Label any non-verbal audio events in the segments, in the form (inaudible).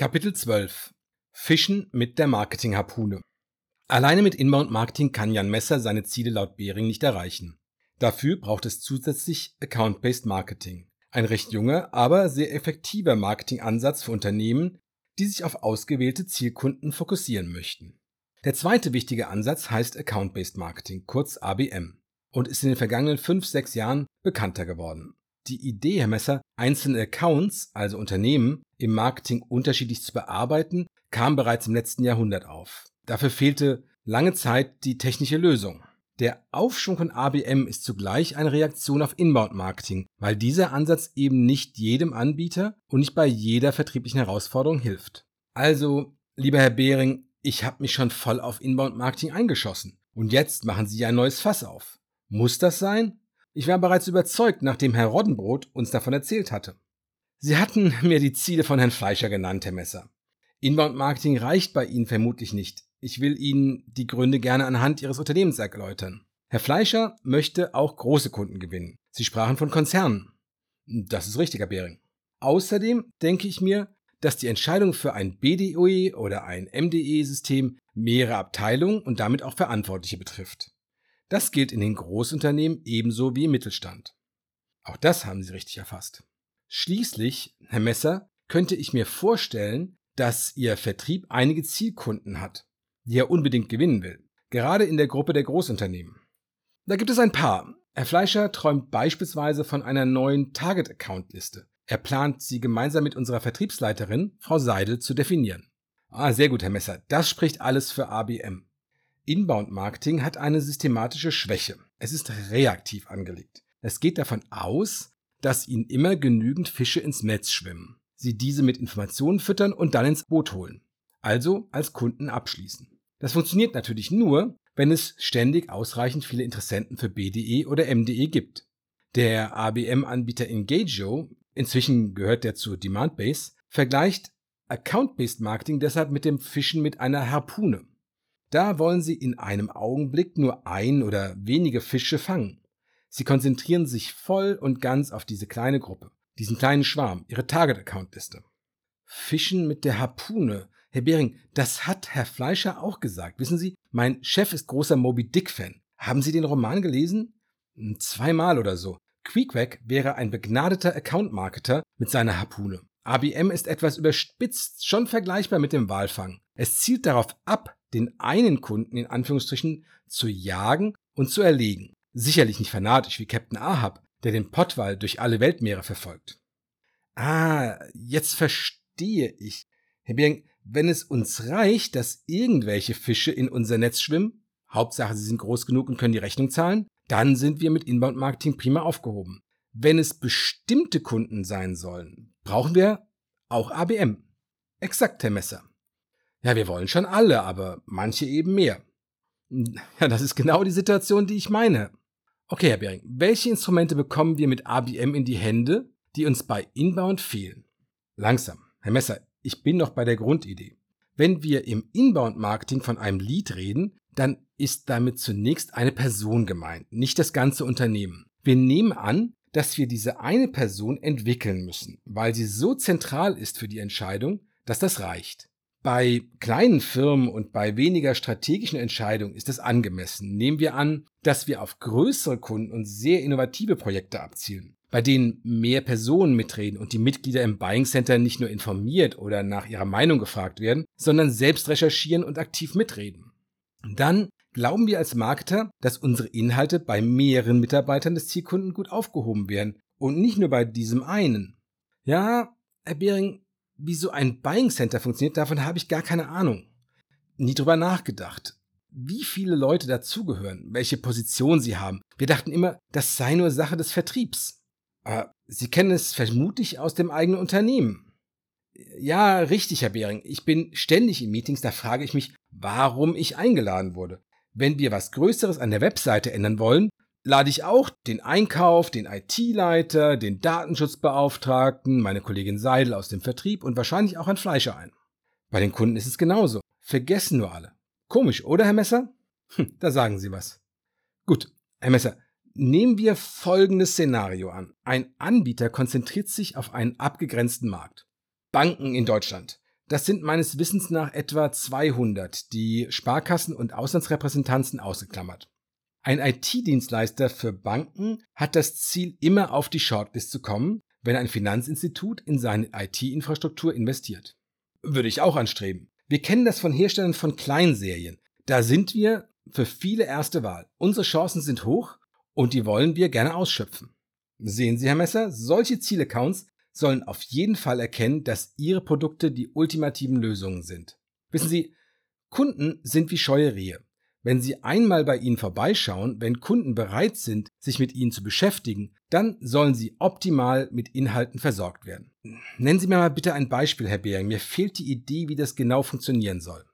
Kapitel 12 Fischen mit der Marketing-Harpune Alleine mit Inbound-Marketing kann Jan Messer seine Ziele laut Behring nicht erreichen. Dafür braucht es zusätzlich Account-Based Marketing. Ein recht junger, aber sehr effektiver Marketingansatz für Unternehmen, die sich auf ausgewählte Zielkunden fokussieren möchten. Der zweite wichtige Ansatz heißt Account-Based Marketing, kurz ABM, und ist in den vergangenen fünf, sechs Jahren bekannter geworden. Die Idee, Herr Messer, einzelne Accounts, also Unternehmen, im Marketing unterschiedlich zu bearbeiten, kam bereits im letzten Jahrhundert auf. Dafür fehlte lange Zeit die technische Lösung. Der Aufschwung von ABM ist zugleich eine Reaktion auf Inbound-Marketing, weil dieser Ansatz eben nicht jedem Anbieter und nicht bei jeder vertrieblichen Herausforderung hilft. Also, lieber Herr Behring, ich habe mich schon voll auf Inbound-Marketing eingeschossen. Und jetzt machen Sie ein neues Fass auf. Muss das sein? Ich war bereits überzeugt, nachdem Herr Roddenbrot uns davon erzählt hatte. Sie hatten mir die Ziele von Herrn Fleischer genannt, Herr Messer. Inbound Marketing reicht bei Ihnen vermutlich nicht. Ich will Ihnen die Gründe gerne anhand Ihres Unternehmens erläutern. Herr Fleischer möchte auch große Kunden gewinnen. Sie sprachen von Konzernen. Das ist richtig, Herr Behring. Außerdem denke ich mir, dass die Entscheidung für ein BDOE oder ein MDE-System mehrere Abteilungen und damit auch Verantwortliche betrifft. Das gilt in den Großunternehmen ebenso wie im Mittelstand. Auch das haben Sie richtig erfasst. Schließlich, Herr Messer, könnte ich mir vorstellen, dass Ihr Vertrieb einige Zielkunden hat, die er unbedingt gewinnen will, gerade in der Gruppe der Großunternehmen. Da gibt es ein paar. Herr Fleischer träumt beispielsweise von einer neuen Target-Account-Liste. Er plant, sie gemeinsam mit unserer Vertriebsleiterin, Frau Seidel, zu definieren. Ah, sehr gut, Herr Messer. Das spricht alles für ABM. Inbound-Marketing hat eine systematische Schwäche. Es ist reaktiv angelegt. Es geht davon aus, dass ihnen immer genügend Fische ins Netz schwimmen, sie diese mit Informationen füttern und dann ins Boot holen, also als Kunden abschließen. Das funktioniert natürlich nur, wenn es ständig ausreichend viele Interessenten für BDE oder MDE gibt. Der ABM-Anbieter Engagio, inzwischen gehört der zu Demandbase, vergleicht Account-Based Marketing deshalb mit dem Fischen mit einer Harpune. Da wollen sie in einem Augenblick nur ein oder wenige Fische fangen. Sie konzentrieren sich voll und ganz auf diese kleine Gruppe, diesen kleinen Schwarm, ihre Target-Account-Liste. Fischen mit der Harpune. Herr Behring, das hat Herr Fleischer auch gesagt. Wissen Sie, mein Chef ist großer Moby Dick-Fan. Haben Sie den Roman gelesen? Hm, zweimal oder so. Queequeg wäre ein begnadeter Account-Marketer mit seiner Harpune. ABM ist etwas überspitzt, schon vergleichbar mit dem Walfang. Es zielt darauf ab, den einen Kunden in Anführungsstrichen zu jagen und zu erlegen. Sicherlich nicht fanatisch wie Captain Ahab, der den Pottwal durch alle Weltmeere verfolgt. Ah, jetzt verstehe ich. Herr Bering, wenn es uns reicht, dass irgendwelche Fische in unser Netz schwimmen, Hauptsache sie sind groß genug und können die Rechnung zahlen, dann sind wir mit Inbound Marketing prima aufgehoben. Wenn es bestimmte Kunden sein sollen, brauchen wir auch ABM. Exakt, Herr Messer. Ja, wir wollen schon alle, aber manche eben mehr. (laughs) Ja, das ist genau die Situation, die ich meine. Okay, Herr Behring, welche Instrumente bekommen wir mit ABM in die Hände, die uns bei Inbound fehlen? Langsam. Herr Messer, ich bin noch bei der Grundidee. Wenn wir im Inbound-Marketing von einem Lead reden, dann ist damit zunächst eine Person gemeint, nicht das ganze Unternehmen. Wir nehmen an, dass wir diese eine Person entwickeln müssen, weil sie so zentral ist für die Entscheidung, dass das reicht. Bei kleinen Firmen und bei weniger strategischen Entscheidungen ist es angemessen. Nehmen wir an, dass wir auf größere Kunden und sehr innovative Projekte abzielen, bei denen mehr Personen mitreden und die Mitglieder im Buying Center nicht nur informiert oder nach ihrer Meinung gefragt werden, sondern selbst recherchieren und aktiv mitreden. Dann glauben wir als Marketer, dass unsere Inhalte bei mehreren Mitarbeitern des Zielkunden gut aufgehoben werden und nicht nur bei diesem einen. Ja, Herr Behring, wie so ein Buying Center funktioniert, davon habe ich gar keine Ahnung. Nie drüber nachgedacht. Wie viele Leute dazugehören, welche Position sie haben. Wir dachten immer, das sei nur Sache des Vertriebs. Aber Sie kennen es vermutlich aus dem eigenen Unternehmen. Ja, richtig, Herr Behring. Ich bin ständig in Meetings, da frage ich mich, warum ich eingeladen wurde. Wenn wir was Größeres an der Webseite ändern wollen, lade ich auch den Einkauf, den IT-Leiter, den Datenschutzbeauftragten, meine Kollegin Seidel aus dem Vertrieb und wahrscheinlich auch ein Fleischer ein. Bei den Kunden ist es genauso. Vergessen nur alle. Komisch, oder, Herr Messer? Hm, da sagen Sie was. Gut, Herr Messer, nehmen wir folgendes Szenario an. Ein Anbieter konzentriert sich auf einen abgegrenzten Markt. Banken in Deutschland. Das sind meines Wissens nach etwa 200, die Sparkassen und Auslandsrepräsentanzen ausgeklammert. Ein IT-Dienstleister für Banken hat das Ziel, immer auf die Shortlist zu kommen, wenn ein Finanzinstitut in seine IT-Infrastruktur investiert. Würde ich auch anstreben. Wir kennen das von Herstellern von Kleinserien. Da sind wir für viele erste Wahl. Unsere Chancen sind hoch und die wollen wir gerne ausschöpfen. Sehen Sie, Herr Messer, solche Zielaccounts sollen auf jeden Fall erkennen, dass ihre Produkte die ultimativen Lösungen sind. Wissen Sie, Kunden sind wie scheue Rehe. Wenn Sie einmal bei ihnen vorbeischauen, wenn Kunden bereit sind, sich mit ihnen zu beschäftigen, dann sollen sie optimal mit Inhalten versorgt werden. Nennen Sie mir mal bitte ein Beispiel, Herr Behring. Mir fehlt die Idee, wie das genau funktionieren soll.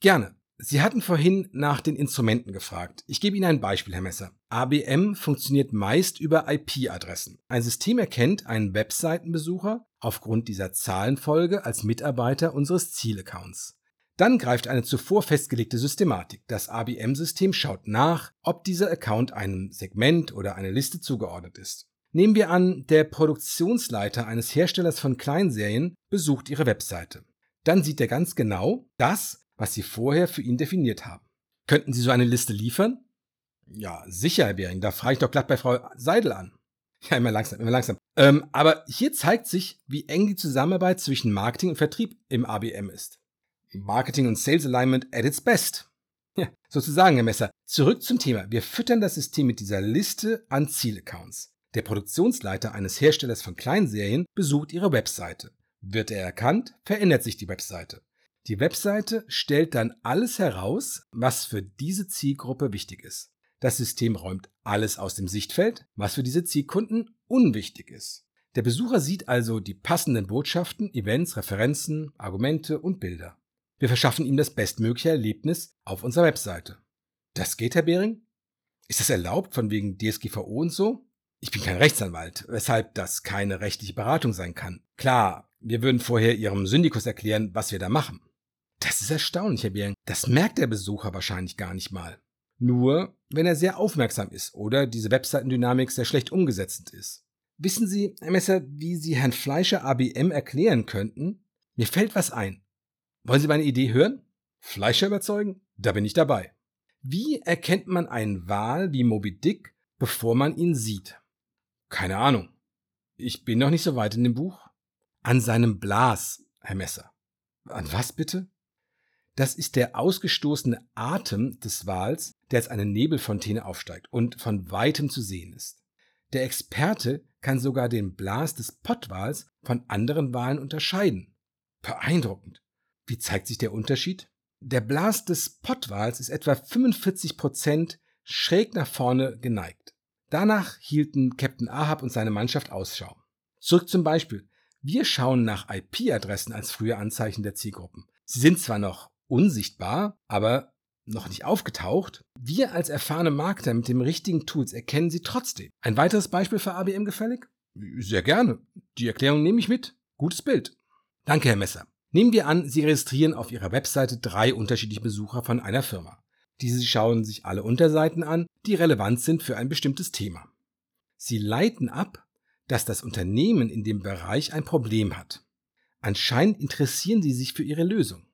Gerne. Sie hatten vorhin nach den Instrumenten gefragt. Ich gebe Ihnen ein Beispiel, Herr Messer. ABM funktioniert meist über IP-Adressen. Ein System erkennt einen Webseitenbesucher aufgrund dieser Zahlenfolge als Mitarbeiter unseres Zielaccounts. Dann greift eine zuvor festgelegte Systematik. Das ABM-System schaut nach, ob dieser Account einem Segment oder einer Liste zugeordnet ist. Nehmen wir an, der Produktionsleiter eines Herstellers von Kleinserien besucht Ihre Webseite. Dann sieht er ganz genau das, was Sie vorher für ihn definiert haben. Könnten Sie so eine Liste liefern? Ja, sicher, Herr Behring. Da frage ich doch glatt bei Frau Seidel an. Ja, immer langsam, immer langsam. Ähm, aber hier zeigt sich, wie eng die Zusammenarbeit zwischen Marketing und Vertrieb im ABM ist. Marketing und Sales Alignment at its best. Ja, sozusagen, Herr Messer. Zurück zum Thema. Wir füttern das System mit dieser Liste an Zielaccounts. Der Produktionsleiter eines Herstellers von Kleinserien besucht Ihre Webseite. Wird er erkannt, verändert sich die Webseite. Die Webseite stellt dann alles heraus, was für diese Zielgruppe wichtig ist. Das System räumt alles aus dem Sichtfeld, was für diese Zielkunden unwichtig ist. Der Besucher sieht also die passenden Botschaften, Events, Referenzen, Argumente und Bilder. Wir verschaffen ihm das bestmögliche Erlebnis auf unserer Webseite. Das geht, Herr Behring? Ist das erlaubt von wegen DSGVO und so? Ich bin kein Rechtsanwalt, weshalb das keine rechtliche Beratung sein kann. Klar, wir würden vorher Ihrem Syndikus erklären, was wir da machen. Das ist erstaunlich, Herr Behring. Das merkt der Besucher wahrscheinlich gar nicht mal. Nur, wenn er sehr aufmerksam ist oder diese Webseitendynamik sehr schlecht umgesetzt ist. Wissen Sie, Herr Messer, wie Sie Herrn Fleischer ABM erklären könnten? Mir fällt was ein. Wollen Sie meine Idee hören? Fleischer überzeugen? Da bin ich dabei. Wie erkennt man einen Wal wie Moby Dick, bevor man ihn sieht? Keine Ahnung. Ich bin noch nicht so weit in dem Buch. An seinem Blas, Herr Messer. An was bitte? Das ist der ausgestoßene Atem des Wals, der als eine Nebelfontäne aufsteigt und von weitem zu sehen ist. Der Experte kann sogar den Blas des Pottwals von anderen Walen unterscheiden. Beeindruckend. Wie zeigt sich der Unterschied? Der Blas des Pottwals ist etwa 45 Prozent schräg nach vorne geneigt. Danach hielten Captain Ahab und seine Mannschaft Ausschau. Zurück zum Beispiel. Wir schauen nach IP-Adressen als frühe Anzeichen der Zielgruppen. Sie sind zwar noch unsichtbar, aber noch nicht aufgetaucht. Wir als erfahrene Marketer mit den richtigen Tools erkennen sie trotzdem. Ein weiteres Beispiel für ABM gefällig? Sehr gerne. Die Erklärung nehme ich mit. Gutes Bild. Danke, Herr Messer. Nehmen wir an, Sie registrieren auf Ihrer Webseite drei unterschiedliche Besucher von einer Firma. Diese schauen sich alle Unterseiten an, die relevant sind für ein bestimmtes Thema. Sie leiten ab, dass das Unternehmen in dem Bereich ein Problem hat. Anscheinend interessieren Sie sich für Ihre Lösung.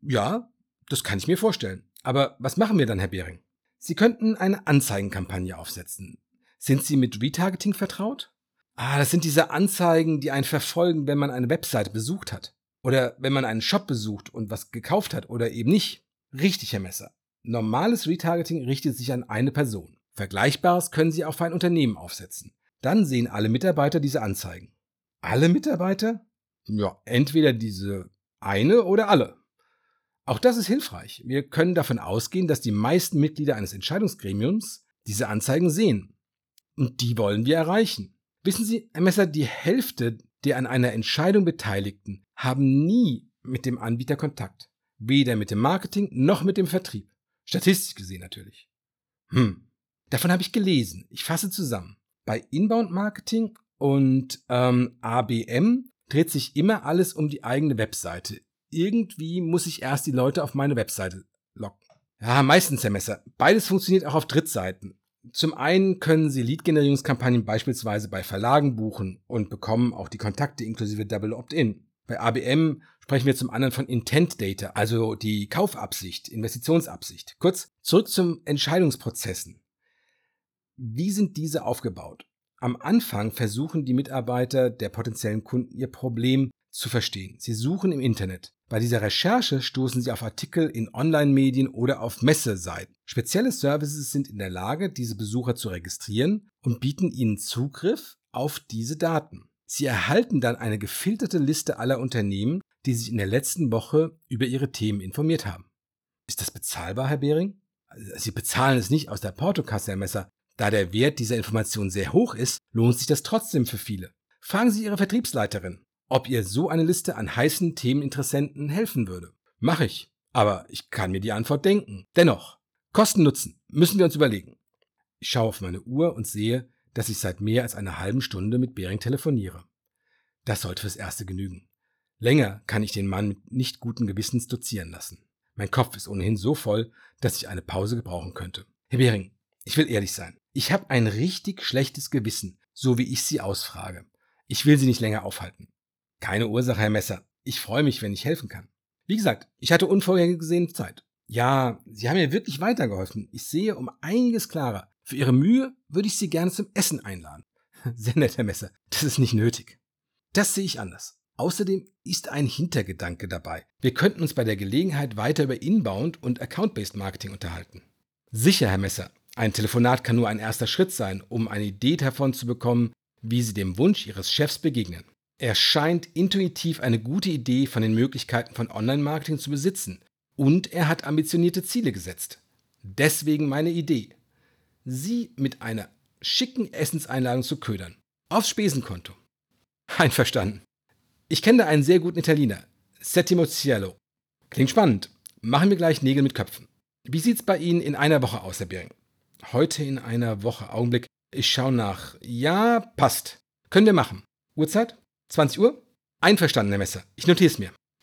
Ja, das kann ich mir vorstellen. Aber was machen wir dann, Herr Behring? Sie könnten eine Anzeigenkampagne aufsetzen. Sind Sie mit Retargeting vertraut? Ah, das sind diese Anzeigen, die einen verfolgen, wenn man eine Webseite besucht hat. Oder wenn man einen Shop besucht und was gekauft hat oder eben nicht. Richtig, Herr Messer. Normales Retargeting richtet sich an eine Person. Vergleichbares können Sie auch für ein Unternehmen aufsetzen. Dann sehen alle Mitarbeiter diese Anzeigen. Alle Mitarbeiter? Ja, entweder diese eine oder alle. Auch das ist hilfreich. Wir können davon ausgehen, dass die meisten Mitglieder eines Entscheidungsgremiums diese Anzeigen sehen. Und die wollen wir erreichen. Wissen Sie, Herr Messer, die Hälfte der an einer Entscheidung Beteiligten haben nie mit dem Anbieter Kontakt. Weder mit dem Marketing noch mit dem Vertrieb. Statistisch gesehen natürlich. Hm. Davon habe ich gelesen. Ich fasse zusammen. Bei Inbound Marketing und ähm, ABM dreht sich immer alles um die eigene Webseite irgendwie muss ich erst die Leute auf meine Webseite locken. Ja, meistens, Herr Messer. Beides funktioniert auch auf Drittseiten. Zum einen können Sie Lead-Generierungskampagnen beispielsweise bei Verlagen buchen und bekommen auch die Kontakte inklusive Double Opt-in. Bei ABM sprechen wir zum anderen von Intent Data, also die Kaufabsicht, Investitionsabsicht. Kurz zurück zum Entscheidungsprozessen. Wie sind diese aufgebaut? Am Anfang versuchen die Mitarbeiter der potenziellen Kunden ihr Problem zu verstehen. Sie suchen im Internet. Bei dieser Recherche stoßen sie auf Artikel in Online-Medien oder auf Messeseiten. Spezielle Services sind in der Lage, diese Besucher zu registrieren und bieten ihnen Zugriff auf diese Daten. Sie erhalten dann eine gefilterte Liste aller Unternehmen, die sich in der letzten Woche über ihre Themen informiert haben. Ist das bezahlbar, Herr Behring? Sie bezahlen es nicht aus der Portokasse, Herr Messer. Da der Wert dieser Information sehr hoch ist, lohnt sich das trotzdem für viele. Fragen Sie Ihre Vertriebsleiterin ob ihr so eine Liste an heißen Themeninteressenten helfen würde. Mache ich, aber ich kann mir die Antwort denken. Dennoch, Kosten Nutzen müssen wir uns überlegen. Ich schaue auf meine Uhr und sehe, dass ich seit mehr als einer halben Stunde mit Bering telefoniere. Das sollte fürs Erste genügen. Länger kann ich den Mann mit nicht guten Gewissens dozieren lassen. Mein Kopf ist ohnehin so voll, dass ich eine Pause gebrauchen könnte. Herr Bering, ich will ehrlich sein. Ich habe ein richtig schlechtes Gewissen, so wie ich Sie ausfrage. Ich will Sie nicht länger aufhalten. Keine Ursache, Herr Messer. Ich freue mich, wenn ich helfen kann. Wie gesagt, ich hatte unvorhergesehen Zeit. Ja, Sie haben mir wirklich weitergeholfen. Ich sehe um einiges klarer. Für Ihre Mühe würde ich Sie gerne zum Essen einladen. (laughs) Sehr nett, Herr Messer. Das ist nicht nötig. Das sehe ich anders. Außerdem ist ein Hintergedanke dabei. Wir könnten uns bei der Gelegenheit weiter über Inbound und Account-Based Marketing unterhalten. Sicher, Herr Messer. Ein Telefonat kann nur ein erster Schritt sein, um eine Idee davon zu bekommen, wie Sie dem Wunsch Ihres Chefs begegnen. Er scheint intuitiv eine gute Idee von den Möglichkeiten von Online-Marketing zu besitzen und er hat ambitionierte Ziele gesetzt. Deswegen meine Idee. Sie mit einer schicken Essenseinladung zu ködern. Aufs Spesenkonto. Einverstanden. Ich kenne da einen sehr guten Italiener. Settimo Cielo. Klingt spannend. Machen wir gleich Nägel mit Köpfen. Wie sieht's bei Ihnen in einer Woche aus, Herr Bering? Heute in einer Woche. Augenblick. Ich schaue nach. Ja, passt. Können wir machen. Uhrzeit? 20 Uhr? Einverstanden, Herr Messer. Ich notiere es mir.